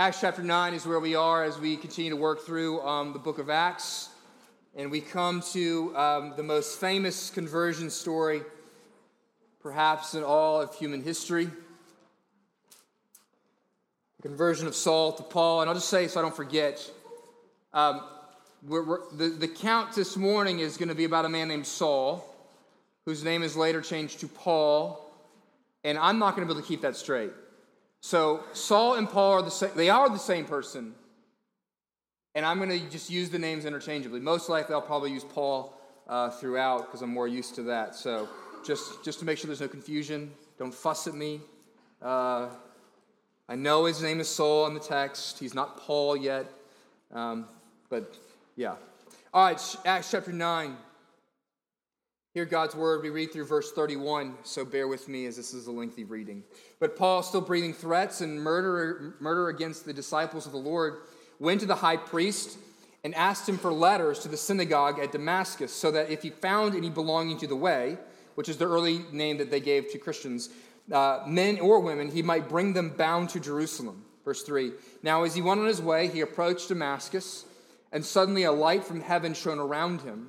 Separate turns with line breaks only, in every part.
Acts chapter 9 is where we are as we continue to work through um, the book of Acts. And we come to um, the most famous conversion story, perhaps in all of human history the conversion of Saul to Paul. And I'll just say so I don't forget um, we're, we're, the, the count this morning is going to be about a man named Saul, whose name is later changed to Paul. And I'm not going to be able to keep that straight. So Saul and Paul are the same, they are the same person. And I'm going to just use the names interchangeably. Most likely I'll probably use Paul uh, throughout because I'm more used to that. So just, just to make sure there's no confusion, don't fuss at me. Uh, I know his name is Saul in the text. He's not Paul yet. Um, but yeah. All right, Acts chapter 9. Hear God's word. We read through verse 31, so bear with me as this is a lengthy reading. But Paul, still breathing threats and murder, murder against the disciples of the Lord, went to the high priest and asked him for letters to the synagogue at Damascus, so that if he found any belonging to the way, which is the early name that they gave to Christians, uh, men or women, he might bring them bound to Jerusalem. Verse 3 Now, as he went on his way, he approached Damascus, and suddenly a light from heaven shone around him.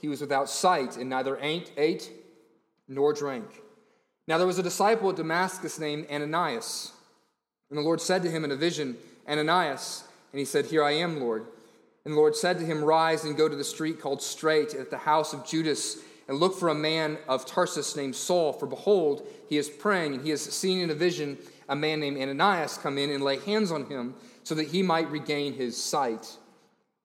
he was without sight, and neither ate nor drank. Now there was a disciple at Damascus named Ananias. And the Lord said to him in a vision, Ananias. And he said, Here I am, Lord. And the Lord said to him, Rise and go to the street called Straight at the house of Judas, and look for a man of Tarsus named Saul. For behold, he is praying, and he has seen in a vision a man named Ananias come in and lay hands on him, so that he might regain his sight.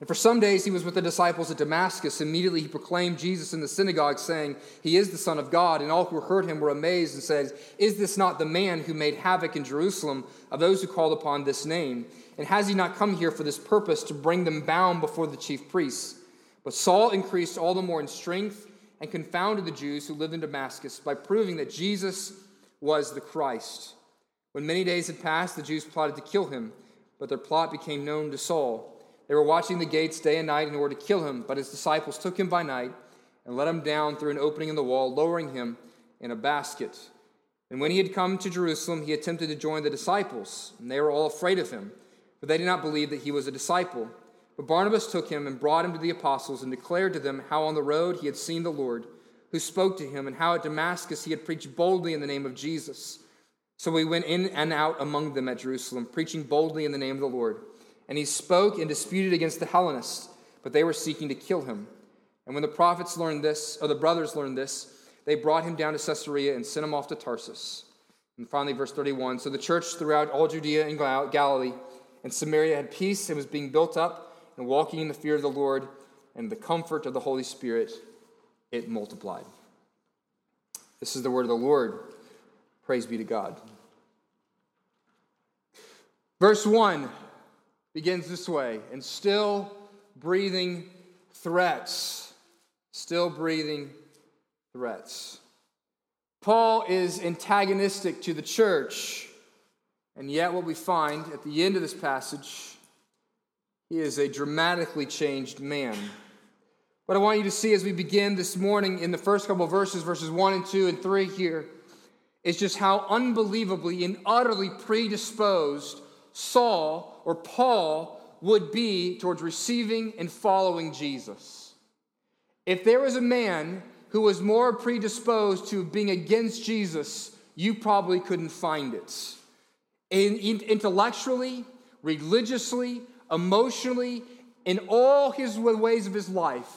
And for some days he was with the disciples at Damascus. Immediately he proclaimed Jesus in the synagogue, saying, He is the Son of God. And all who heard him were amazed and said, Is this not the man who made havoc in Jerusalem of those who called upon this name? And has he not come here for this purpose, to bring them bound before the chief priests? But Saul increased all the more in strength and confounded the Jews who lived in Damascus by proving that Jesus was the Christ. When many days had passed, the Jews plotted to kill him, but their plot became known to Saul. They were watching the gates day and night in order to kill him, but his disciples took him by night and let him down through an opening in the wall, lowering him in a basket. And when he had come to Jerusalem, he attempted to join the disciples, and they were all afraid of him, for they did not believe that he was a disciple. But Barnabas took him and brought him to the apostles and declared to them how on the road he had seen the Lord, who spoke to him, and how at Damascus he had preached boldly in the name of Jesus. So we went in and out among them at Jerusalem, preaching boldly in the name of the Lord. And he spoke and disputed against the Hellenists, but they were seeking to kill him. And when the prophets learned this, or the brothers learned this, they brought him down to Caesarea and sent him off to Tarsus. And finally, verse 31 So the church throughout all Judea and Galilee and Samaria had peace and was being built up and walking in the fear of the Lord and the comfort of the Holy Spirit, it multiplied. This is the word of the Lord. Praise be to God. Verse 1 begins this way and still breathing threats. Still breathing threats. Paul is antagonistic to the church, and yet, what we find at the end of this passage, he is a dramatically changed man. What I want you to see as we begin this morning in the first couple verses, verses 1 and 2 and 3 here, is just how unbelievably and utterly predisposed Saul or Paul would be towards receiving and following Jesus. If there was a man who was more predisposed to being against Jesus, you probably couldn't find it. In, in, intellectually, religiously, emotionally, in all his ways of his life,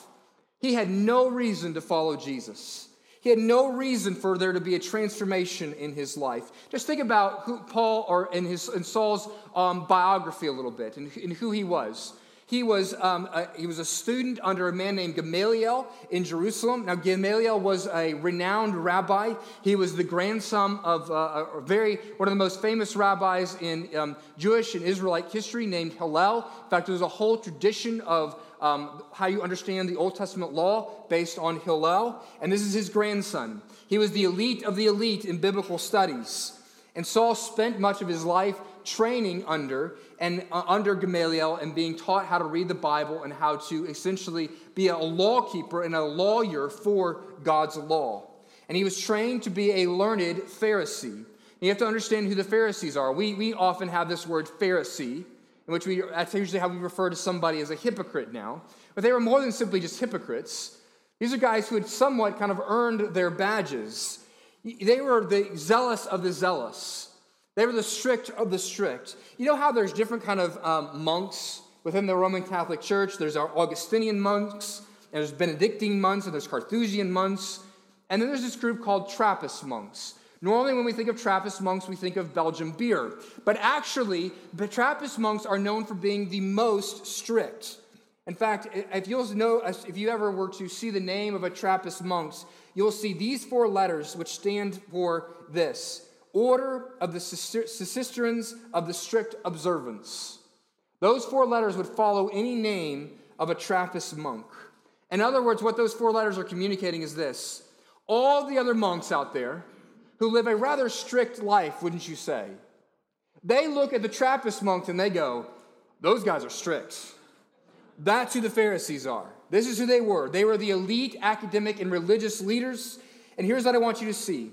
he had no reason to follow Jesus. He had no reason for there to be a transformation in his life. Just think about who Paul or in his in Saul's um, biography a little bit and, and who he was. He was, um, a, he was a student under a man named Gamaliel in Jerusalem. Now, Gamaliel was a renowned rabbi. He was the grandson of uh, a very, one of the most famous rabbis in um, Jewish and Israelite history named Hillel. In fact, there's a whole tradition of um, how you understand the Old Testament law based on Hillel. And this is his grandson. He was the elite of the elite in biblical studies. And Saul spent much of his life training under and uh, under Gamaliel and being taught how to read the Bible and how to essentially be a lawkeeper and a lawyer for God's law. And he was trained to be a learned Pharisee. You have to understand who the Pharisees are. We, we often have this word Pharisee, in which we, that's usually how we refer to somebody as a hypocrite now. But they were more than simply just hypocrites. These are guys who had somewhat kind of earned their badges. They were the zealous of the zealous. They were the strict of the strict. You know how there's different kind of um, monks within the Roman Catholic Church? There's our Augustinian monks, and there's Benedictine monks, and there's Carthusian monks. And then there's this group called Trappist monks. Normally, when we think of Trappist monks, we think of Belgian beer. But actually, the Trappist monks are known for being the most strict. In fact, if you'll know, if you ever were to see the name of a Trappist monks, you'll see these four letters, which stand for this Order of the Cistercians of the Strict Observance. Those four letters would follow any name of a Trappist monk. In other words, what those four letters are communicating is this all the other monks out there who live a rather strict life, wouldn't you say? They look at the Trappist monks and they go, Those guys are strict. That's who the Pharisees are. This is who they were. They were the elite academic and religious leaders. And here's what I want you to see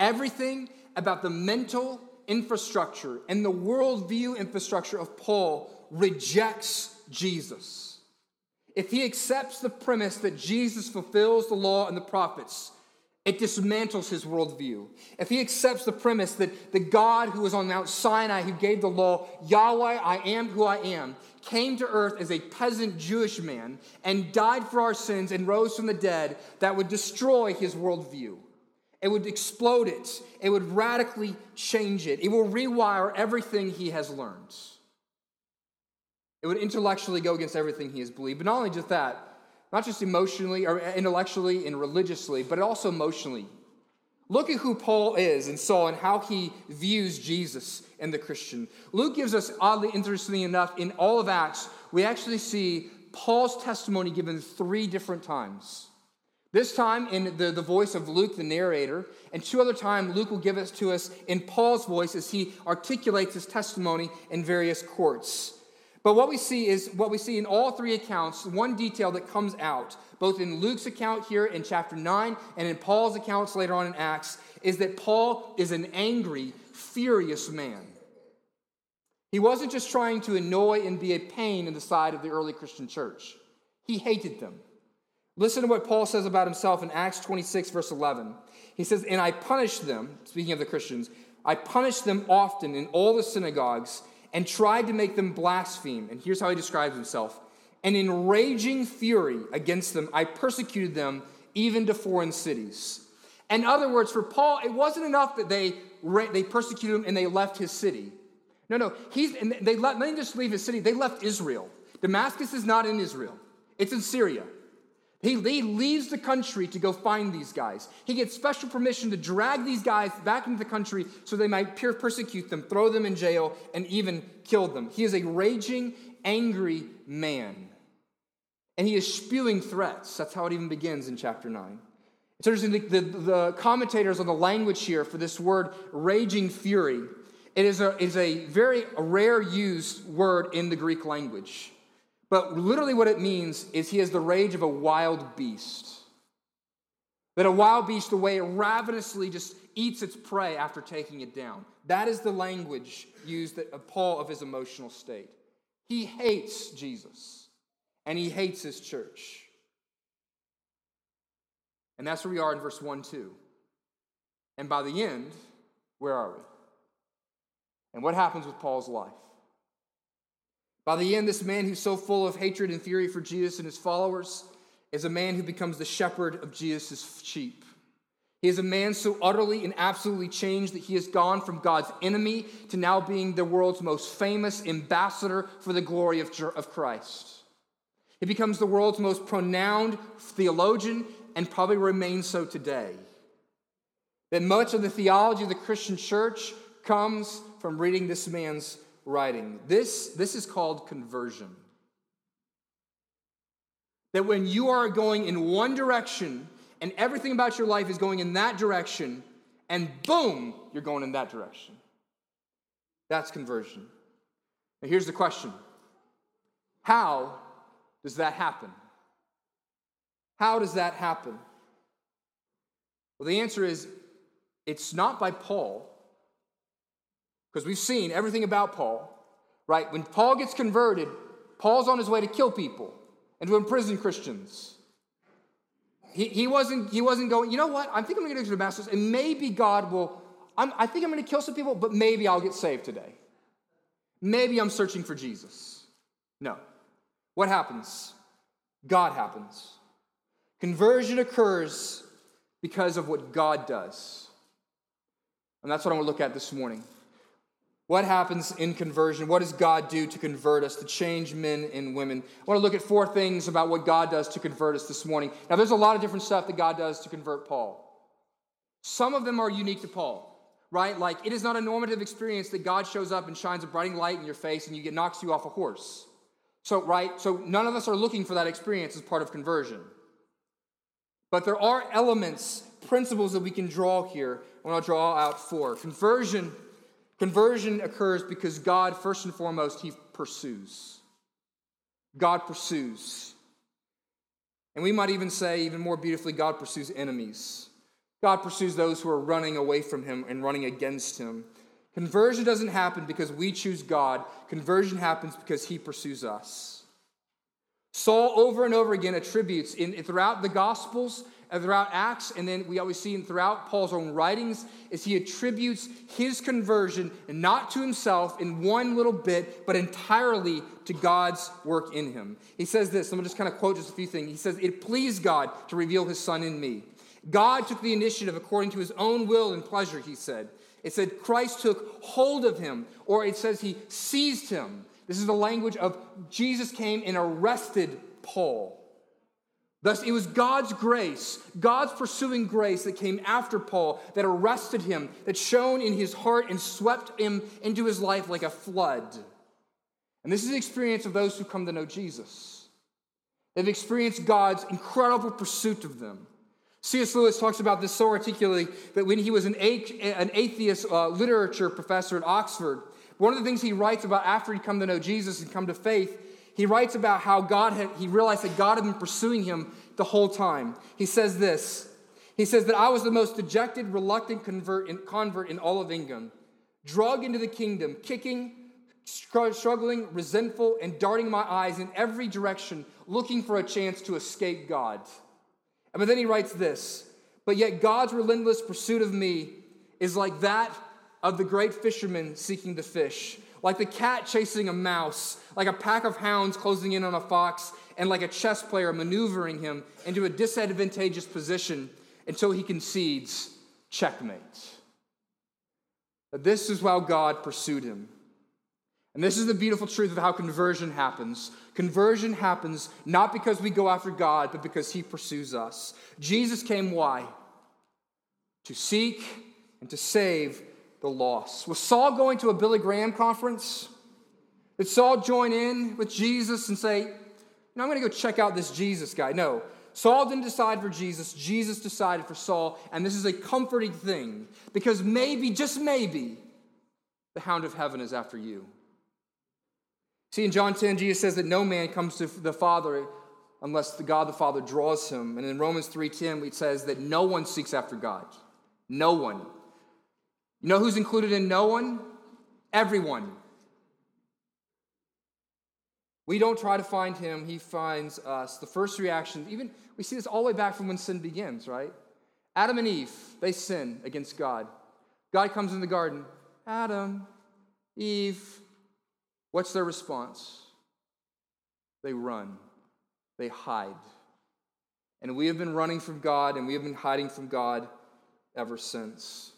everything about the mental infrastructure and the worldview infrastructure of Paul rejects Jesus. If he accepts the premise that Jesus fulfills the law and the prophets, it dismantles his worldview. If he accepts the premise that the God who was on Mount Sinai, who gave the law, Yahweh, I am who I am, came to earth as a peasant Jewish man and died for our sins and rose from the dead, that would destroy his worldview. It would explode it, it would radically change it, it will rewire everything he has learned. It would intellectually go against everything he has believed. But not only just that, not just emotionally or intellectually and religiously, but also emotionally. Look at who Paul is and Saul and how he views Jesus and the Christian. Luke gives us, oddly interestingly enough, in all of Acts, we actually see Paul's testimony given three different times. This time in the, the voice of Luke, the narrator, and two other times Luke will give it to us in Paul's voice as he articulates his testimony in various courts. But what we see is what we see in all three accounts, one detail that comes out, both in Luke's account here in chapter 9 and in Paul's accounts later on in Acts, is that Paul is an angry, furious man. He wasn't just trying to annoy and be a pain in the side of the early Christian church, he hated them. Listen to what Paul says about himself in Acts 26, verse 11. He says, And I punished them, speaking of the Christians, I punished them often in all the synagogues and tried to make them blaspheme. And here's how he describes himself. And in raging fury against them, I persecuted them even to foreign cities. In other words, for Paul, it wasn't enough that they, they persecuted him and they left his city. No, no, he's, and they, let, they didn't just leave his city, they left Israel. Damascus is not in Israel, it's in Syria. He, he leaves the country to go find these guys. He gets special permission to drag these guys back into the country so they might persecute them, throw them in jail, and even kill them. He is a raging, angry man. And he is spewing threats. That's how it even begins in chapter 9. It's interesting, the, the, the commentators on the language here for this word, raging fury, it is a, is a very rare used word in the Greek language. But literally, what it means is he has the rage of a wild beast. That a wild beast, the way it ravenously just eats its prey after taking it down. That is the language used of Paul of his emotional state. He hates Jesus and he hates his church. And that's where we are in verse 1 2. And by the end, where are we? And what happens with Paul's life? By the end, this man who's so full of hatred and fury for Jesus and his followers is a man who becomes the shepherd of Jesus' sheep. He is a man so utterly and absolutely changed that he has gone from God's enemy to now being the world's most famous ambassador for the glory of, of Christ. He becomes the world's most pronounced theologian and probably remains so today. That much of the theology of the Christian church comes from reading this man's writing. This, this is called conversion. That when you are going in one direction and everything about your life is going in that direction, and boom, you're going in that direction. That's conversion. Now, here's the question How does that happen? How does that happen? Well, the answer is it's not by Paul, because we've seen everything about Paul, right? When Paul gets converted, Paul's on his way to kill people and to imprison Christians. He, he, wasn't, he wasn't going, you know what? I think I'm going to go to Damascus, and maybe God will, I'm, I think I'm going to kill some people, but maybe I'll get saved today. Maybe I'm searching for Jesus. No. What happens? God happens. Conversion occurs because of what God does. And that's what I'm going to look at this morning. What happens in conversion? What does God do to convert us, to change men and women? I want to look at four things about what God does to convert us this morning. Now, there's a lot of different stuff that God does to convert Paul. Some of them are unique to Paul, right? Like, it is not a normative experience that God shows up and shines a bright light in your face and you get knocks you off a horse. So, right? So, none of us are looking for that experience as part of conversion. But there are elements, principles that we can draw here. I want to draw out four. Conversion Conversion occurs because God, first and foremost, He pursues. God pursues. And we might even say, even more beautifully, God pursues enemies. God pursues those who are running away from Him and running against Him. Conversion doesn't happen because we choose God, conversion happens because He pursues us. Saul, over and over again, attributes in, throughout the Gospels and throughout Acts, and then we always see in throughout Paul's own writings, is he attributes his conversion not to himself in one little bit, but entirely to God's work in him. He says this, I'm gonna just kind of quote just a few things. He says, It pleased God to reveal his son in me. God took the initiative according to his own will and pleasure, he said. It said Christ took hold of him, or it says he seized him. This is the language of Jesus came and arrested Paul. Thus, it was God's grace, God's pursuing grace that came after Paul, that arrested him, that shone in his heart and swept him into his life like a flood. And this is the experience of those who come to know Jesus. They've experienced God's incredible pursuit of them. C.S. Lewis talks about this so articulately that when he was an, atheist uh, literature professor at Oxford, one of the things he writes about after he'd come to know Jesus and come to faith he writes about how God had, he realized that God had been pursuing him the whole time. He says this He says that I was the most dejected, reluctant convert in, convert in all of England, drug into the kingdom, kicking, struggling, resentful, and darting my eyes in every direction, looking for a chance to escape God. But then he writes this But yet God's relentless pursuit of me is like that of the great fisherman seeking the fish like the cat chasing a mouse, like a pack of hounds closing in on a fox, and like a chess player maneuvering him into a disadvantageous position until he concedes checkmate. But this is how God pursued him. And this is the beautiful truth of how conversion happens. Conversion happens not because we go after God, but because he pursues us. Jesus came why? To seek and to save the loss. Was Saul going to a Billy Graham conference? Did Saul join in with Jesus and say, no, I'm going to go check out this Jesus guy? No. Saul didn't decide for Jesus, Jesus decided for Saul, and this is a comforting thing because maybe, just maybe, the hound of heaven is after you. See, in John 10, Jesus says that no man comes to the Father unless the God the Father draws him. And in Romans 3:10 it says that no one seeks after God. No one. You know who's included in no one? Everyone. We don't try to find him, he finds us. The first reaction, even we see this all the way back from when sin begins, right? Adam and Eve, they sin against God. God comes in the garden. Adam, Eve, what's their response? They run, they hide. And we have been running from God and we have been hiding from God ever since.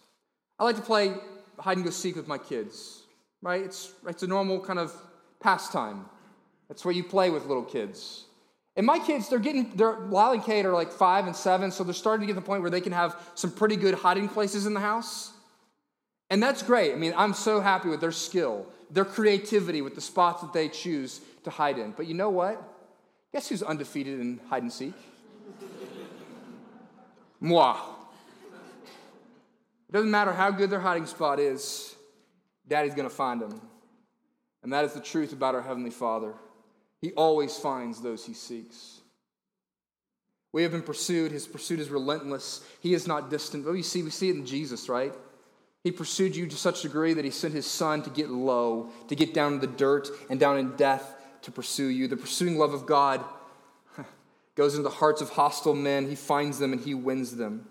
I like to play hide and go seek with my kids, right? It's, it's a normal kind of pastime. That's what you play with little kids. And my kids, they're getting, they're, Lyle and Kate are like five and seven, so they're starting to get to the point where they can have some pretty good hiding places in the house. And that's great. I mean, I'm so happy with their skill, their creativity with the spots that they choose to hide in. But you know what? Guess who's undefeated in hide and seek? Moi. It doesn't matter how good their hiding spot is, daddy's going to find them. And that is the truth about our Heavenly Father. He always finds those he seeks. We have been pursued. His pursuit is relentless. He is not distant. But we see, we see it in Jesus, right? He pursued you to such a degree that he sent his son to get low, to get down in the dirt and down in death to pursue you. The pursuing love of God goes into the hearts of hostile men. He finds them and he wins them.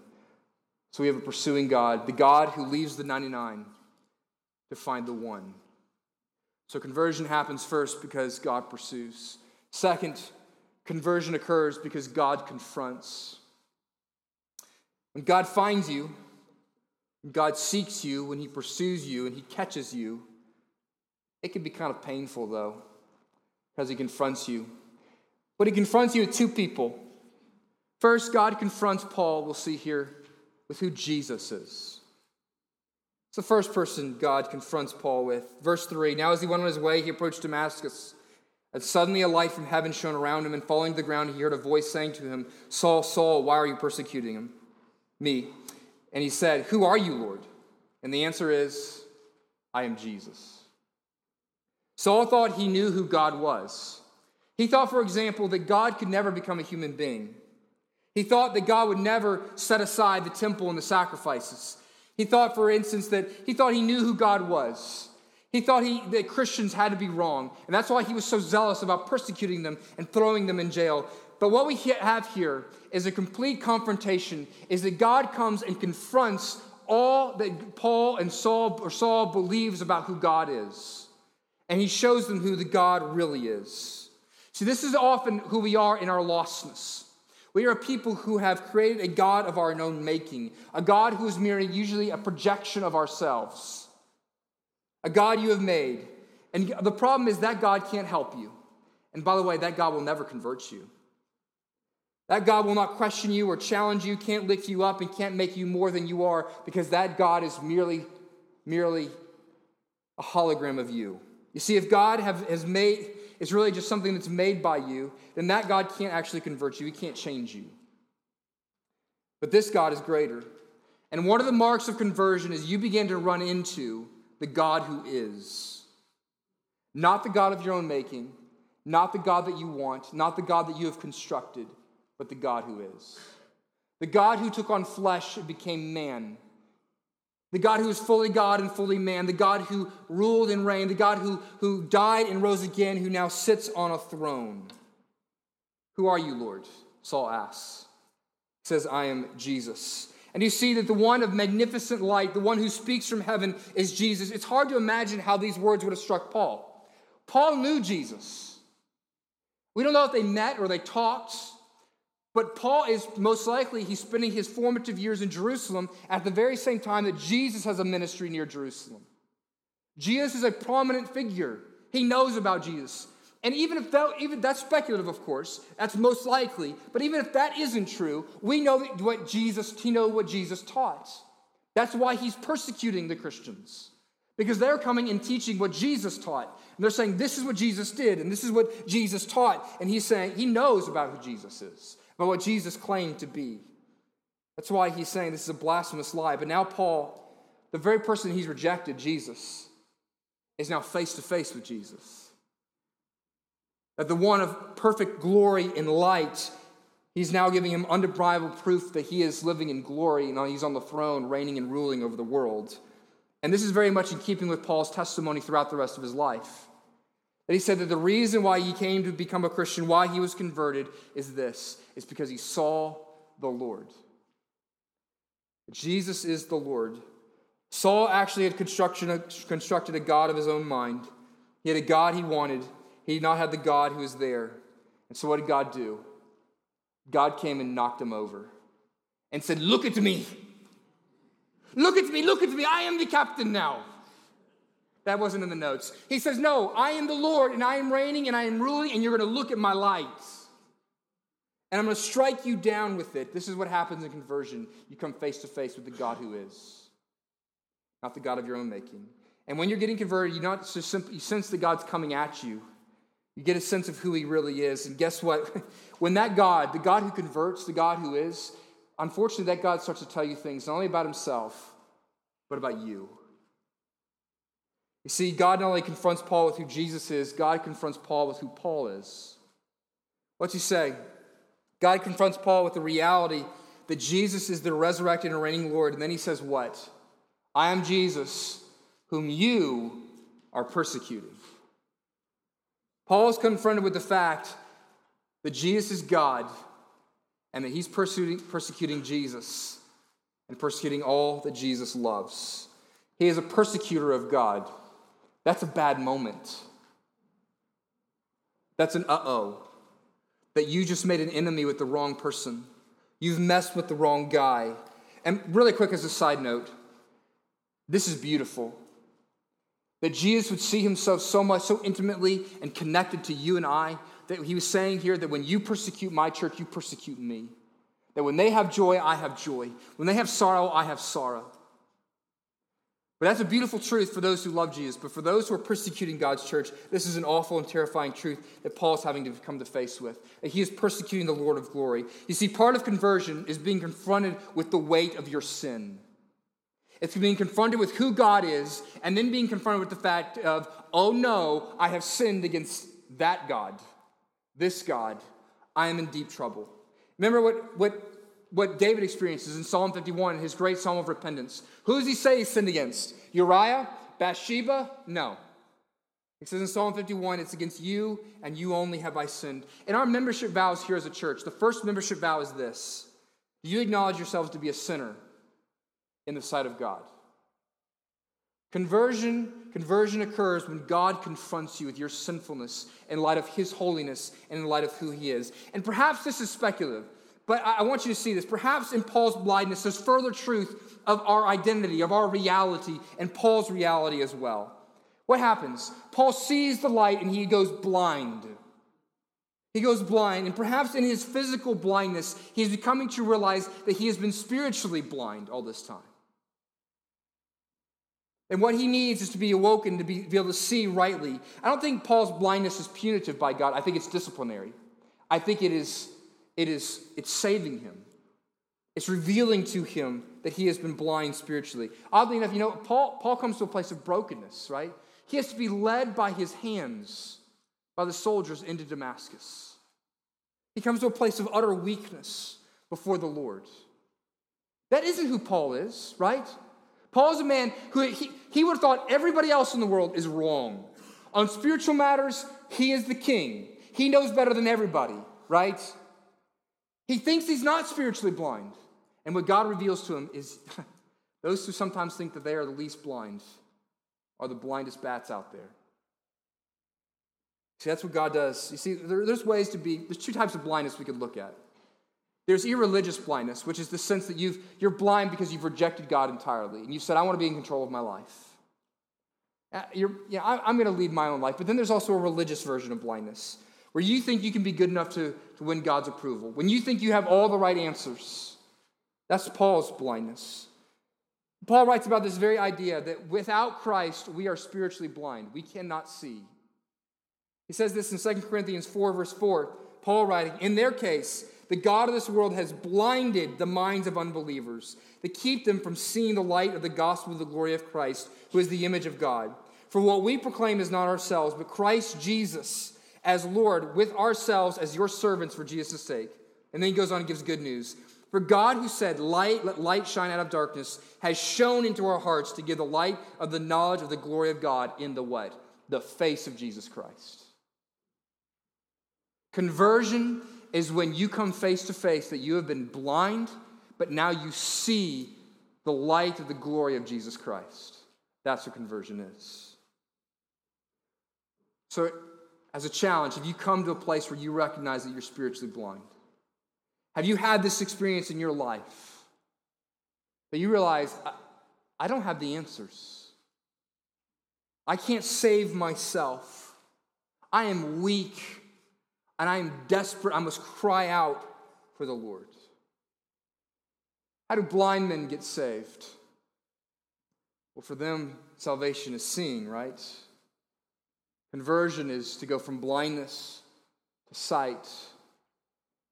So we have a pursuing God, the God who leaves the 99 to find the one. So conversion happens first because God pursues. Second, conversion occurs because God confronts. When God finds you, when God seeks you, when He pursues you and He catches you, it can be kind of painful though, because He confronts you. But He confronts you with two people. First, God confronts Paul, we'll see here, with who Jesus is. It's the first person God confronts Paul with. Verse 3 Now, as he went on his way, he approached Damascus. And suddenly a light from heaven shone around him, and falling to the ground, he heard a voice saying to him, Saul, Saul, why are you persecuting him? Me. And he said, Who are you, Lord? And the answer is, I am Jesus. Saul thought he knew who God was. He thought, for example, that God could never become a human being. He thought that God would never set aside the temple and the sacrifices. He thought, for instance, that he thought he knew who God was. He thought he, that Christians had to be wrong. And that's why he was so zealous about persecuting them and throwing them in jail. But what we have here is a complete confrontation, is that God comes and confronts all that Paul and Saul or Saul believes about who God is. And he shows them who the God really is. See, this is often who we are in our lostness. We are people who have created a God of our own making, a God who is merely usually a projection of ourselves, a God you have made. And the problem is that God can't help you. And by the way, that God will never convert you. That God will not question you or challenge you, can't lift you up, and can't make you more than you are because that God is merely, merely a hologram of you. You see, if God have, has made, is really just something that's made by you, then that God can't actually convert you. He can't change you. But this God is greater. And one of the marks of conversion is you begin to run into the God who is. Not the God of your own making, not the God that you want, not the God that you have constructed, but the God who is. The God who took on flesh and became man the God who is fully God and fully man, the God who ruled and reigned, the God who, who died and rose again, who now sits on a throne. Who are you, Lord? Saul asks. He says, I am Jesus. And you see that the one of magnificent light, the one who speaks from heaven, is Jesus. It's hard to imagine how these words would have struck Paul. Paul knew Jesus. We don't know if they met or they talked. But Paul is most likely, he's spending his formative years in Jerusalem at the very same time that Jesus has a ministry near Jerusalem. Jesus is a prominent figure. He knows about Jesus. And even if that, even that's speculative, of course, that's most likely. But even if that isn't true, we know what Jesus, he know what Jesus taught. That's why he's persecuting the Christians. Because they're coming and teaching what Jesus taught. And they're saying, this is what Jesus did, and this is what Jesus taught. And he's saying, he knows about who Jesus is but what Jesus claimed to be. That's why he's saying this is a blasphemous lie. But now, Paul, the very person he's rejected, Jesus, is now face to face with Jesus. That the one of perfect glory and light, he's now giving him undeniable proof that he is living in glory and he's on the throne, reigning and ruling over the world. And this is very much in keeping with Paul's testimony throughout the rest of his life. That he said that the reason why he came to become a Christian, why he was converted, is this it's because he saw the Lord. Jesus is the Lord. Saul actually had constructed a God of his own mind. He had a God he wanted. He did not have the God who was there. And so, what did God do? God came and knocked him over and said, Look at me. Look at me. Look at me. I am the captain now. That wasn't in the notes. He says, No, I am the Lord, and I am reigning, and I am ruling, and you're going to look at my lights. And I'm going to strike you down with it. This is what happens in conversion. You come face to face with the God who is, not the God of your own making. And when you're getting converted, you not just simply you sense that God's coming at you. You get a sense of who He really is. And guess what? when that God, the God who converts, the God who is, unfortunately, that God starts to tell you things not only about Himself, but about you. You see, God not only confronts Paul with who Jesus is, God confronts Paul with who Paul is. What's He say? God confronts Paul with the reality that Jesus is the resurrected and reigning Lord. And then he says, What? I am Jesus, whom you are persecuting. Paul is confronted with the fact that Jesus is God and that he's persecuting, persecuting Jesus and persecuting all that Jesus loves. He is a persecutor of God. That's a bad moment. That's an uh oh that you just made an enemy with the wrong person. You've messed with the wrong guy. And really quick, as a side note, this is beautiful. That Jesus would see himself so much, so intimately and connected to you and I, that he was saying here that when you persecute my church, you persecute me. That when they have joy, I have joy. When they have sorrow, I have sorrow. But that's a beautiful truth for those who love Jesus. But for those who are persecuting God's church, this is an awful and terrifying truth that Paul is having to come to face with. That he is persecuting the Lord of glory. You see, part of conversion is being confronted with the weight of your sin. It's being confronted with who God is, and then being confronted with the fact of, oh no, I have sinned against that God, this God. I am in deep trouble. Remember what, what what David experiences in Psalm 51, his great psalm of repentance. Who does he say he sinned against? Uriah? Bathsheba? No. He says in Psalm 51, it's against you and you only have I sinned. In our membership vows here as a church, the first membership vow is this Do you acknowledge yourselves to be a sinner in the sight of God? Conversion, conversion occurs when God confronts you with your sinfulness in light of his holiness and in light of who he is. And perhaps this is speculative. But I want you to see this. Perhaps in Paul's blindness, there's further truth of our identity, of our reality, and Paul's reality as well. What happens? Paul sees the light and he goes blind. He goes blind, and perhaps in his physical blindness, he is becoming to realize that he has been spiritually blind all this time. And what he needs is to be awoken to be, be able to see rightly. I don't think Paul's blindness is punitive by God. I think it's disciplinary. I think it is it is it's saving him. It's revealing to him that he has been blind spiritually. Oddly enough, you know, Paul, Paul comes to a place of brokenness, right? He has to be led by his hands by the soldiers into Damascus. He comes to a place of utter weakness before the Lord. That isn't who Paul is, right? Paul is a man who he, he would have thought everybody else in the world is wrong. On spiritual matters, he is the king. He knows better than everybody, right? He thinks he's not spiritually blind. And what God reveals to him is those who sometimes think that they are the least blind are the blindest bats out there. See, that's what God does. You see, there, there's ways to be, there's two types of blindness we could look at. There's irreligious blindness, which is the sense that you've, you're blind because you've rejected God entirely. And you said, I want to be in control of my life. Uh, you're, yeah, I, I'm going to lead my own life. But then there's also a religious version of blindness where you think you can be good enough to, to win God's approval, when you think you have all the right answers. That's Paul's blindness. Paul writes about this very idea that without Christ, we are spiritually blind. We cannot see. He says this in 2 Corinthians 4, verse 4. Paul writing, In their case, the God of this world has blinded the minds of unbelievers to keep them from seeing the light of the gospel of the glory of Christ, who is the image of God. For what we proclaim is not ourselves, but Christ Jesus as Lord with ourselves as your servants for Jesus' sake. And then he goes on and gives good news. For God, who said, Light, let light shine out of darkness, has shone into our hearts to give the light of the knowledge of the glory of God in the what? The face of Jesus Christ. Conversion is when you come face to face that you have been blind, but now you see the light of the glory of Jesus Christ. That's what conversion is. So, as a challenge, have you come to a place where you recognize that you're spiritually blind? Have you had this experience in your life that you realize, I, I don't have the answers? I can't save myself. I am weak and I am desperate. I must cry out for the Lord. How do blind men get saved? Well, for them, salvation is seeing, right? Conversion is to go from blindness to sight.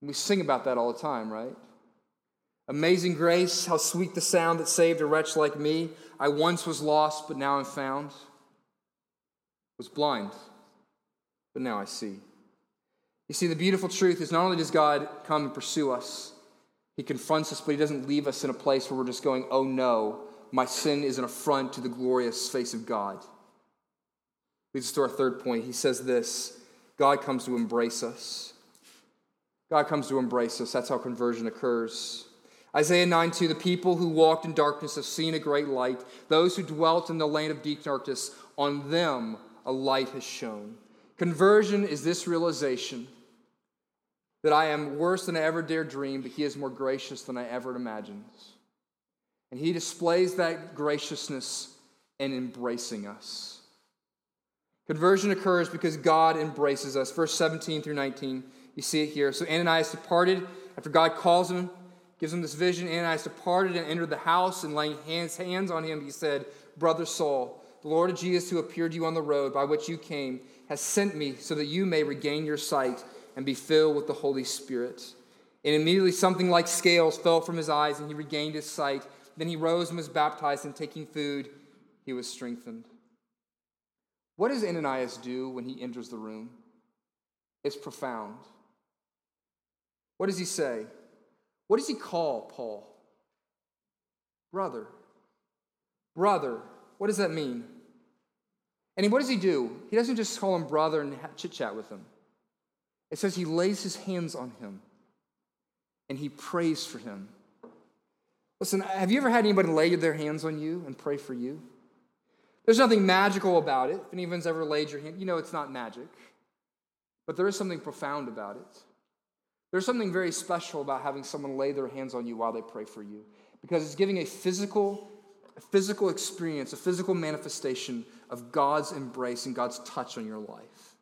And we sing about that all the time, right? Amazing grace, how sweet the sound that saved a wretch like me. I once was lost, but now I'm found. Was blind, but now I see. You see, the beautiful truth is not only does God come and pursue us, He confronts us, but He doesn't leave us in a place where we're just going, oh no, my sin is an affront to the glorious face of God. Leads us to our third point. He says this God comes to embrace us. God comes to embrace us. That's how conversion occurs. Isaiah 9 2 The people who walked in darkness have seen a great light. Those who dwelt in the land of deep darkness, on them a light has shone. Conversion is this realization that I am worse than I ever dared dream, but He is more gracious than I ever imagined. And He displays that graciousness in embracing us. Conversion occurs because God embraces us. Verse 17 through 19, you see it here. So Ananias departed after God calls him, gives him this vision. Ananias departed and entered the house, and laying hands, hands on him, he said, Brother Saul, the Lord Jesus who appeared to you on the road by which you came has sent me so that you may regain your sight and be filled with the Holy Spirit. And immediately something like scales fell from his eyes, and he regained his sight. Then he rose and was baptized, and taking food, he was strengthened. What does Ananias do when he enters the room? It's profound. What does he say? What does he call Paul? Brother. Brother. What does that mean? And what does he do? He doesn't just call him brother and chit chat with him. It says he lays his hands on him and he prays for him. Listen, have you ever had anybody lay their hands on you and pray for you? There's nothing magical about it. If anyone's ever laid your hand, you know it's not magic. But there is something profound about it. There's something very special about having someone lay their hands on you while they pray for you because it's giving a physical a physical experience, a physical manifestation of God's embrace and God's touch on your life.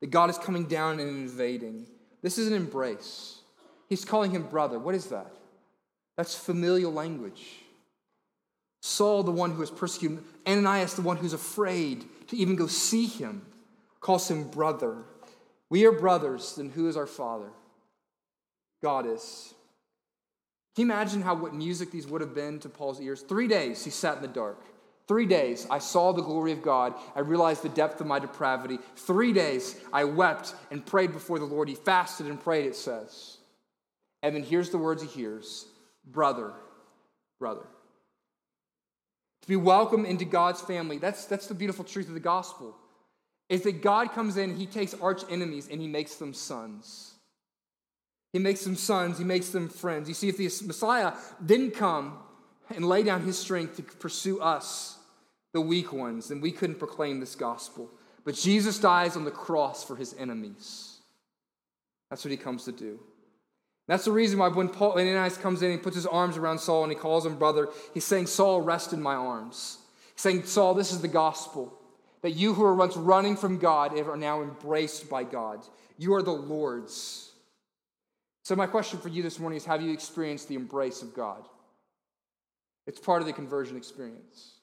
That God is coming down and invading. This is an embrace. He's calling him brother. What is that? That's familial language. Saul, the one who is persecuted, Ananias, the one who's afraid to even go see him, calls him brother. We are brothers, then who is our father? God is. Can you imagine how what music these would have been to Paul's ears? Three days he sat in the dark. Three days I saw the glory of God. I realized the depth of my depravity. Three days I wept and prayed before the Lord. He fasted and prayed, it says. And then here's the words he hears Brother, brother. To be welcomed into God's family, that's, that's the beautiful truth of the gospel, is that God comes in, he takes arch enemies, and he makes them sons. He makes them sons, he makes them friends. You see, if the Messiah didn't come and lay down his strength to pursue us, the weak ones, then we couldn't proclaim this gospel. But Jesus dies on the cross for his enemies. That's what he comes to do. That's the reason why when Paul Ananias comes in, he puts his arms around Saul and he calls him brother. He's saying, Saul, rest in my arms. He's saying, Saul, this is the gospel. That you who were once running from God are now embraced by God. You are the Lord's. So, my question for you this morning is Have you experienced the embrace of God? It's part of the conversion experience.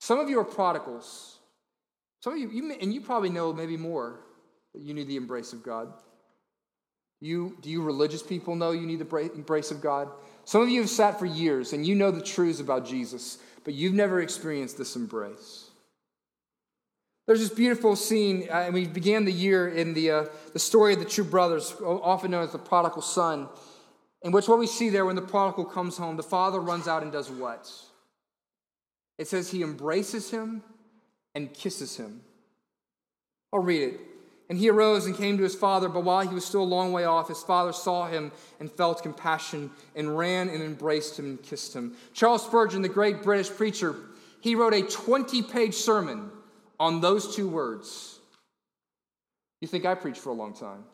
Some of you are prodigals. Some of you, you and you probably know maybe more that you need the embrace of God. You, do you religious people know you need the embrace of God? Some of you have sat for years and you know the truths about Jesus, but you've never experienced this embrace. There's this beautiful scene, uh, and we began the year in the, uh, the story of the two brothers, often known as the prodigal son, in which what we see there when the prodigal comes home, the father runs out and does what? It says he embraces him and kisses him. I'll read it. And he arose and came to his father, but while he was still a long way off, his father saw him and felt compassion and ran and embraced him and kissed him. Charles Spurgeon, the great British preacher, he wrote a 20 page sermon on those two words. You think I preach for a long time?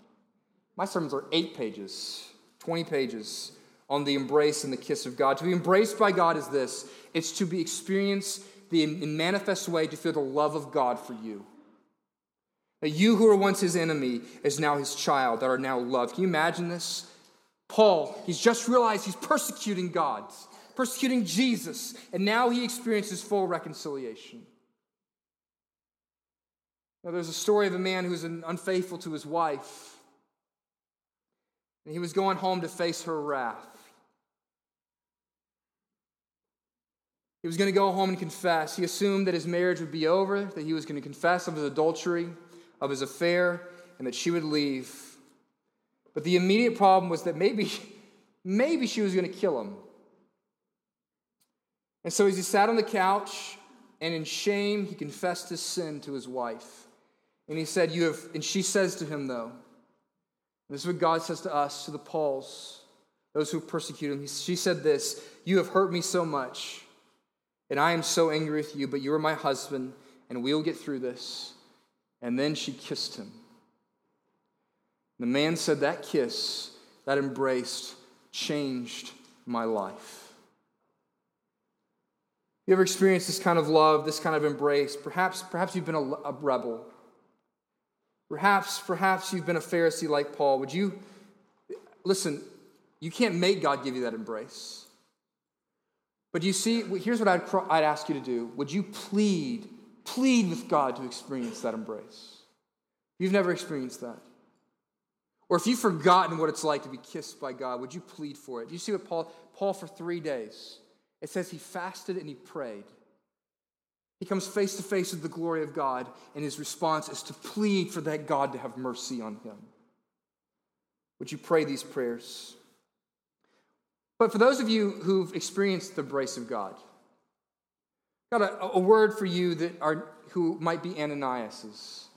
My sermons are eight pages, 20 pages on the embrace and the kiss of God. To be embraced by God is this it's to be experienced the in manifest way to feel the love of God for you. You who were once his enemy is now his child, that are now loved. Can you imagine this? Paul, he's just realized he's persecuting God, persecuting Jesus, and now he experiences full reconciliation. Now, there's a story of a man who's unfaithful to his wife, and he was going home to face her wrath. He was going to go home and confess. He assumed that his marriage would be over, that he was going to confess of his adultery, of his affair, and that she would leave. But the immediate problem was that maybe, maybe she was going to kill him. And so as he sat on the couch, and in shame, he confessed his sin to his wife. And he said, You have, and she says to him, though, this is what God says to us, to the Pauls, those who persecute him. She said this You have hurt me so much, and I am so angry with you, but you are my husband, and we will get through this. And then she kissed him. The man said, That kiss, that embrace, changed my life. You ever experienced this kind of love, this kind of embrace? Perhaps, perhaps you've been a, a rebel. Perhaps, perhaps you've been a Pharisee like Paul. Would you listen? You can't make God give you that embrace. But you see, here's what I'd, I'd ask you to do. Would you plead, plead with God to experience that embrace? You've never experienced that. Or if you've forgotten what it's like to be kissed by God, would you plead for it? Do you see what Paul, Paul for three days, it says he fasted and he prayed. He comes face to face with the glory of God, and his response is to plead for that God to have mercy on him. Would you pray these prayers? But for those of you who've experienced the embrace of God, got a, a word for you that are who might be Ananias's.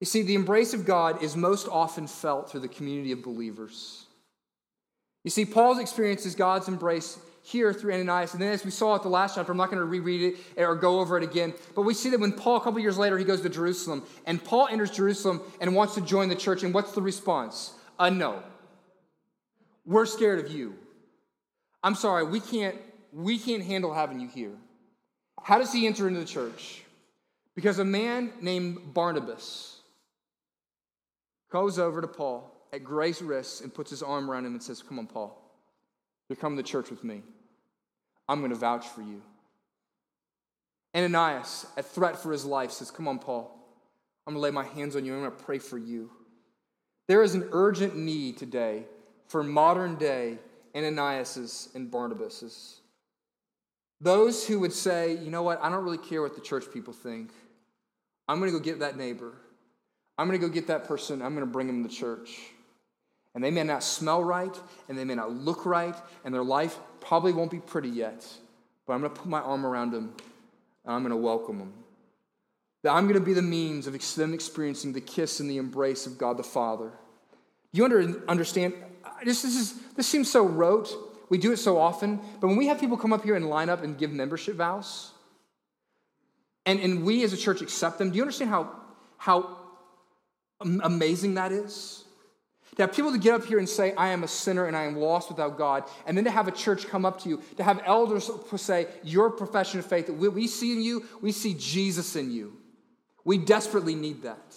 You see, the embrace of God is most often felt through the community of believers. You see, Paul's experience is God's embrace here through Ananias. And then, as we saw at the last chapter, I'm not going to reread it or go over it again, but we see that when Paul, a couple years later, he goes to Jerusalem, and Paul enters Jerusalem and wants to join the church. And what's the response? A no. We're scared of you. I'm sorry, we can't, we can't handle having you here. How does he enter into the church? Because a man named Barnabas goes over to Paul at great risk and puts his arm around him and says, Come on, Paul, you're coming to church with me. I'm going to vouch for you. Ananias, a threat for his life, says, Come on, Paul. I'm going to lay my hands on you. I'm going to pray for you. There is an urgent need today for modern day Ananias's and Barnabas's. Those who would say, you know what, I don't really care what the church people think. I'm going to go get that neighbor. I'm going to go get that person. I'm going to bring him to church. And they may not smell right, and they may not look right, and their life probably won't be pretty yet. But I'm going to put my arm around them, and I'm going to welcome them. That I'm going to be the means of them experiencing the kiss and the embrace of God the Father. You understand? This, this, is, this seems so rote. We do it so often. But when we have people come up here and line up and give membership vows, and, and we as a church accept them, do you understand how, how amazing that is? To have people to get up here and say, I am a sinner and I am lost without God, and then to have a church come up to you, to have elders say, Your profession of faith, that we see in you, we see Jesus in you. We desperately need that.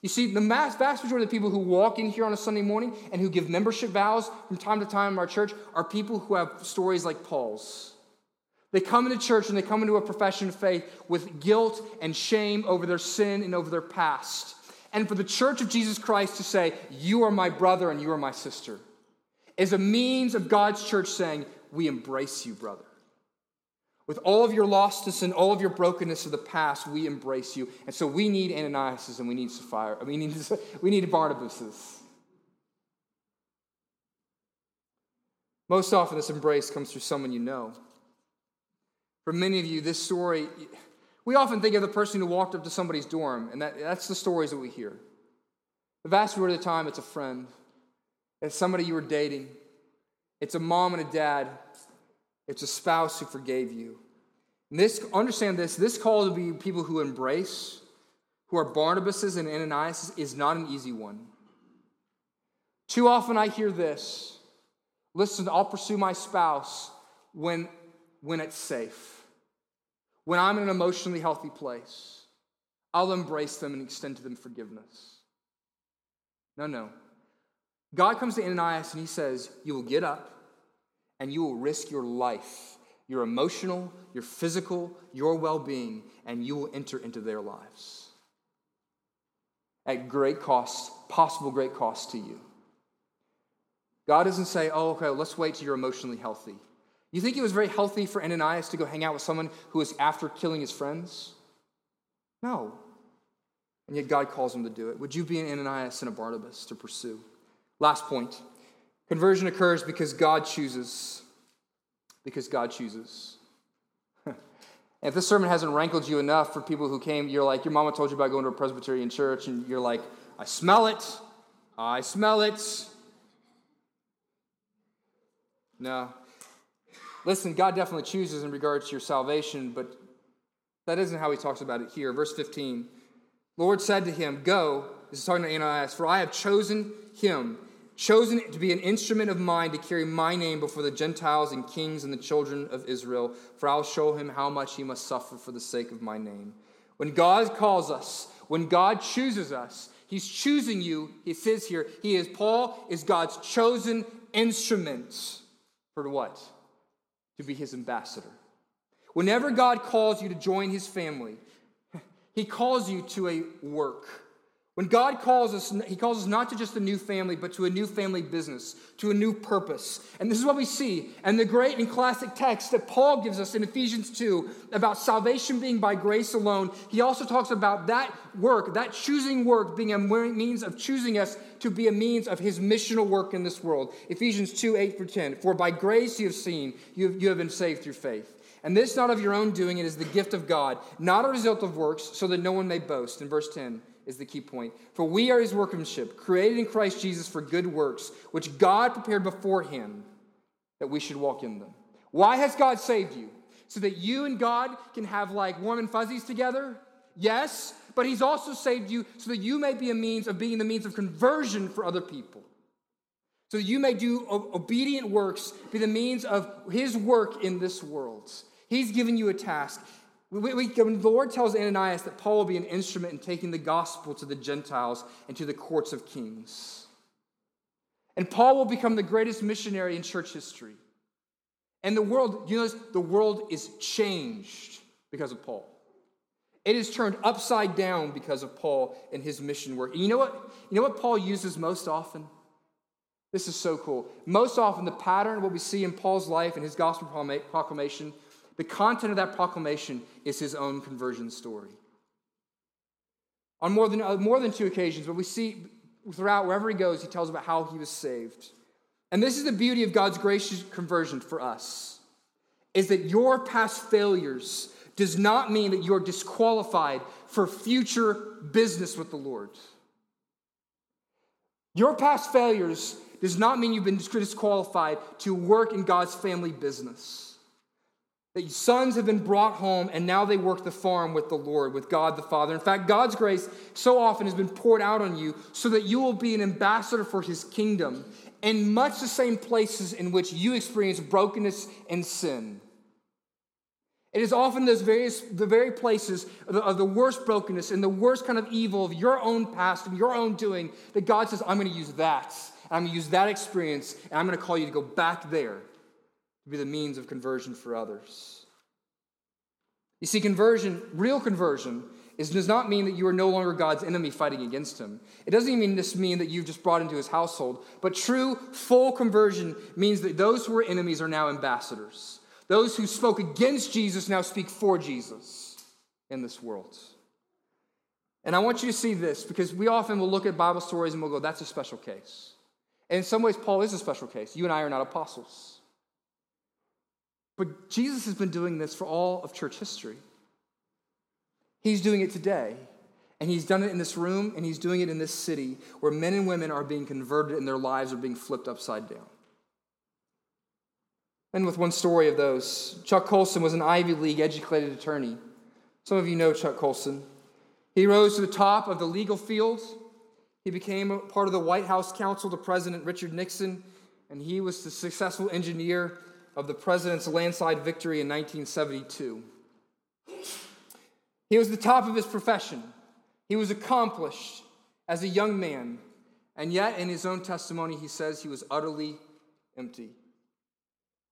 You see, the vast majority of the people who walk in here on a Sunday morning and who give membership vows from time to time in our church are people who have stories like Paul's. They come into church and they come into a profession of faith with guilt and shame over their sin and over their past and for the church of Jesus Christ to say, You are my brother and you are my sister, is a means of God's church saying, We embrace you, brother. With all of your lostness and all of your brokenness of the past, we embrace you. And so we need Ananias and we need Sapphira. We need, we need Barnabas's. Most often, this embrace comes through someone you know. For many of you, this story, we often think of the person who walked up to somebody's dorm, and that, that's the stories that we hear. The vast majority of the time, it's a friend, it's somebody you were dating, it's a mom and a dad, it's a spouse who forgave you. And this, understand this, this call to be people who embrace, who are Barnabas's and Ananias, is not an easy one. Too often I hear this Listen, I'll pursue my spouse when, when it's safe, when I'm in an emotionally healthy place. I'll embrace them and extend to them forgiveness. No, no. God comes to Ananias and he says, You will get up and you will risk your life, your emotional, your physical, your well being, and you will enter into their lives at great cost, possible great cost to you. God doesn't say, oh, okay, let's wait till you're emotionally healthy. You think it was very healthy for Ananias to go hang out with someone who was after killing his friends? No. And yet God calls him to do it. Would you be an Ananias and a Barnabas to pursue? Last point conversion occurs because God chooses. Because God chooses. if this sermon hasn't rankled you enough for people who came, you're like, your mama told you about going to a Presbyterian church, and you're like, I smell it. I smell it. No. Listen, God definitely chooses in regards to your salvation, but that isn't how he talks about it here. Verse 15 Lord said to him, Go, this is talking to Ananias, for I have chosen him, chosen to be an instrument of mine to carry my name before the Gentiles and kings and the children of Israel, for I'll show him how much he must suffer for the sake of my name. When God calls us, when God chooses us, He's choosing you. He says here, He is, Paul is God's chosen instrument. For what? To be his ambassador. Whenever God calls you to join his family, he calls you to a work. When God calls us, He calls us not to just a new family, but to a new family business, to a new purpose. And this is what we see. And the great and classic text that Paul gives us in Ephesians 2 about salvation being by grace alone, he also talks about that work, that choosing work, being a means of choosing us to be a means of His missional work in this world. Ephesians 2 8 through 10. For by grace you have seen, you have, you have been saved through faith. And this not of your own doing, it is the gift of God, not a result of works, so that no one may boast. In verse 10 is the key point. For we are his workmanship, created in Christ Jesus for good works, which God prepared beforehand that we should walk in them. Why has God saved you? So that you and God can have like warm and fuzzies together? Yes, but he's also saved you so that you may be a means of being the means of conversion for other people. So that you may do obedient works, be the means of his work in this world. He's given you a task. We, we, when the Lord tells Ananias that Paul will be an instrument in taking the gospel to the Gentiles and to the courts of kings. And Paul will become the greatest missionary in church history. And the world, you know, the world is changed because of Paul. It is turned upside down because of Paul and his mission work. And you know what? You know what Paul uses most often? This is so cool. Most often, the pattern, what we see in Paul's life and his gospel proclamation, the content of that proclamation is his own conversion story. On more than, uh, more than two occasions, but we see throughout wherever he goes, he tells about how he was saved. And this is the beauty of God's gracious conversion for us, is that your past failures does not mean that you're disqualified for future business with the Lord. Your past failures does not mean you've been disqualified to work in God's family business. That sons have been brought home and now they work the farm with the Lord, with God the Father. In fact, God's grace so often has been poured out on you so that you will be an ambassador for his kingdom in much the same places in which you experience brokenness and sin. It is often those various, the very places of the, of the, worst brokenness and the worst kind of evil of your own past and your own doing that God says, I'm going to use that. I'm going to use that experience, and I'm going to call you to go back there be the means of conversion for others. You see, conversion, real conversion, is, does not mean that you are no longer God's enemy fighting against him. It doesn't even just mean that you've just brought into his household, but true, full conversion means that those who were enemies are now ambassadors. Those who spoke against Jesus now speak for Jesus in this world. And I want you to see this because we often will look at Bible stories and we'll go, that's a special case. And in some ways, Paul is a special case. You and I are not apostles. But Jesus has been doing this for all of church history. He's doing it today. And he's done it in this room, and he's doing it in this city where men and women are being converted and their lives are being flipped upside down. And with one story of those, Chuck Colson was an Ivy League educated attorney. Some of you know Chuck Colson. He rose to the top of the legal field. He became part of the White House counsel to President Richard Nixon, and he was the successful engineer of the president's landslide victory in 1972. He was the top of his profession. He was accomplished as a young man, and yet in his own testimony, he says he was utterly empty.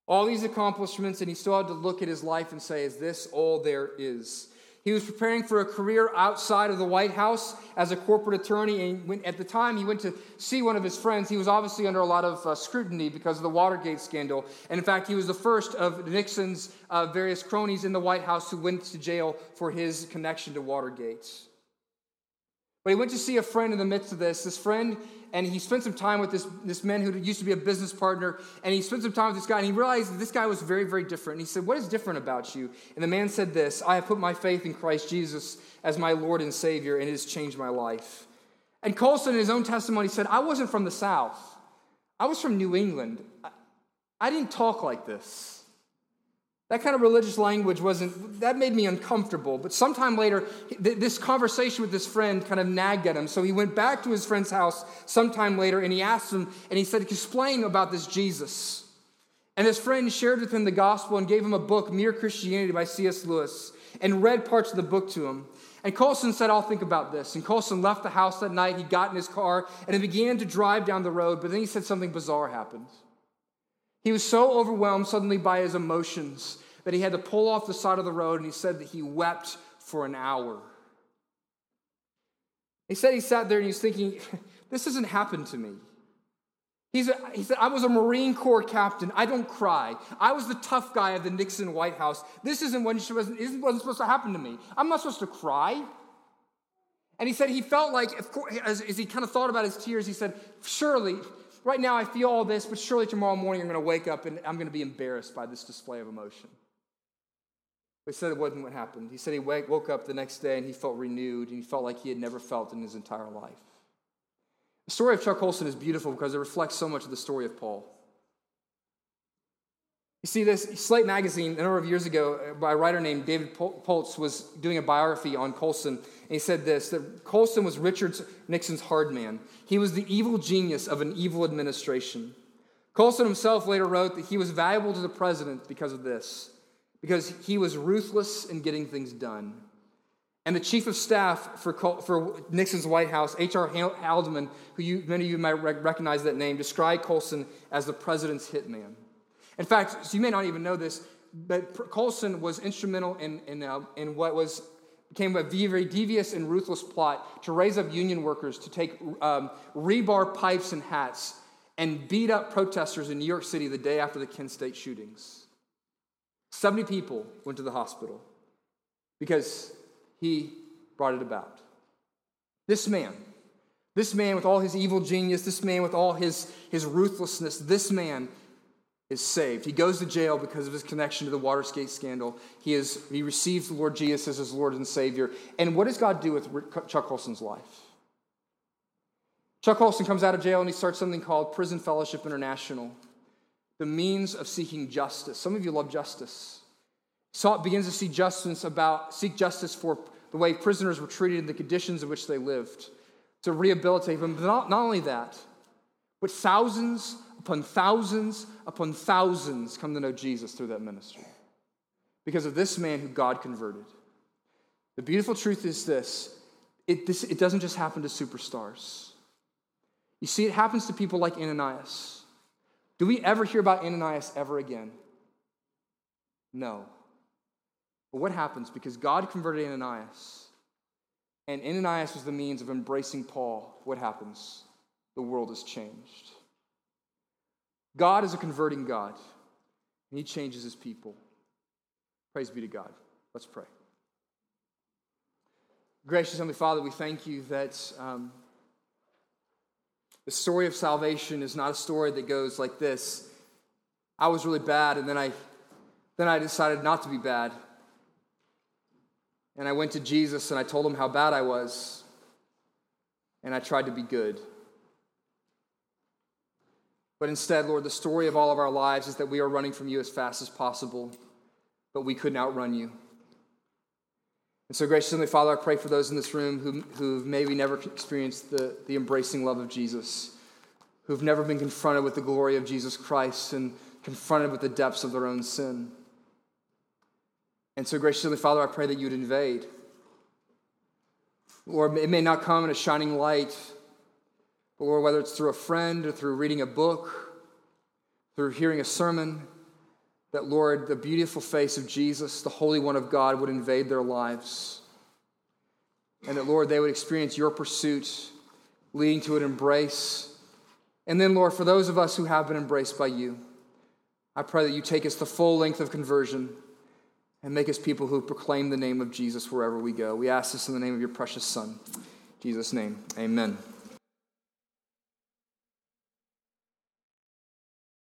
All these accomplishments, and he still had to look at his life and say, Is this all there is? He was preparing for a career outside of the White House as a corporate attorney. And when, at the time he went to see one of his friends, he was obviously under a lot of uh, scrutiny because of the Watergate scandal. And in fact, he was the first of Nixon's uh, various cronies in the White House who went to jail for his connection to Watergate. But he went to see a friend in the midst of this. This friend, and he spent some time with this, this man who used to be a business partner, and he spent some time with this guy, and he realized that this guy was very, very different. And he said, What is different about you? And the man said this I have put my faith in Christ Jesus as my Lord and Savior, and it has changed my life. And Colson, in his own testimony, said, I wasn't from the South, I was from New England. I, I didn't talk like this. That kind of religious language wasn't, that made me uncomfortable. But sometime later, this conversation with this friend kind of nagged at him. So he went back to his friend's house sometime later and he asked him, and he said, Explain about this Jesus. And his friend shared with him the gospel and gave him a book, Mere Christianity by C.S. Lewis, and read parts of the book to him. And Colson said, I'll think about this. And Colson left the house that night. He got in his car and he began to drive down the road. But then he said something bizarre happened. He was so overwhelmed suddenly by his emotions that he had to pull off the side of the road, and he said that he wept for an hour. He said he sat there and he was thinking, This hasn't happened to me. He's a, he said, I was a Marine Corps captain. I don't cry. I was the tough guy of the Nixon White House. This isn't what wasn't, wasn't supposed to happen to me. I'm not supposed to cry. And he said he felt like, as, as he kind of thought about his tears, he said, Surely, right now I feel all this, but surely tomorrow morning I'm going to wake up and I'm going to be embarrassed by this display of emotion. But he said it wasn't what happened. He said he woke up the next day and he felt renewed and he felt like he had never felt in his entire life. The story of Chuck Colson is beautiful because it reflects so much of the story of Paul. You see, this Slate magazine, a number of years ago, uh, by a writer named David Plotz, was doing a biography on Colson. And he said this that Colson was Richard Nixon's hard man. He was the evil genius of an evil administration. Colson himself later wrote that he was valuable to the president because of this, because he was ruthless in getting things done. And the chief of staff for, for Nixon's White House, H.R. Haldeman, who you, many of you might recognize that name, described Colson as the president's hitman. In fact, so you may not even know this, but Colson was instrumental in, in, uh, in what was became a very devious and ruthless plot to raise up union workers to take um, rebar pipes and hats and beat up protesters in New York City the day after the Kent State shootings. 70 people went to the hospital because he brought it about. This man, this man with all his evil genius, this man with all his, his ruthlessness, this man is saved. He goes to jail because of his connection to the Watergate scandal. He, is, he receives the Lord Jesus as his Lord and Savior. And what does God do with Chuck Colson's life? Chuck Colson comes out of jail and he starts something called Prison Fellowship International, the means of seeking justice. Some of you love justice. Saul begins to see justice about, seek justice for the way prisoners were treated and the conditions in which they lived, to rehabilitate them. But not, not only that, but thousands upon thousands upon thousands come to know Jesus through that ministry because of this man who God converted. The beautiful truth is this it, this, it doesn't just happen to superstars. You see, it happens to people like Ananias. Do we ever hear about Ananias ever again? No. But what happens? Because God converted Ananias, and Ananias was the means of embracing Paul, what happens? The world is changed. God is a converting God, and He changes His people. Praise be to God. Let's pray. Gracious Heavenly Father, we thank you that um, the story of salvation is not a story that goes like this. I was really bad, and then I, then I decided not to be bad. And I went to Jesus and I told him how bad I was, and I tried to be good. But instead, Lord, the story of all of our lives is that we are running from you as fast as possible, but we couldn't outrun you. And so, gracious Heavenly Father, I pray for those in this room who, who maybe never experienced the, the embracing love of Jesus, who've never been confronted with the glory of Jesus Christ and confronted with the depths of their own sin. And so, gracious Heavenly Father, I pray that you'd invade. Lord, it may not come in a shining light, but Lord, whether it's through a friend or through reading a book, through hearing a sermon, that, Lord, the beautiful face of Jesus, the Holy One of God, would invade their lives. And that, Lord, they would experience your pursuit, leading to an embrace. And then, Lord, for those of us who have been embraced by you, I pray that you take us the full length of conversion and make us people who proclaim the name of Jesus wherever we go. We ask this in the name of your precious Son. Jesus' name, amen.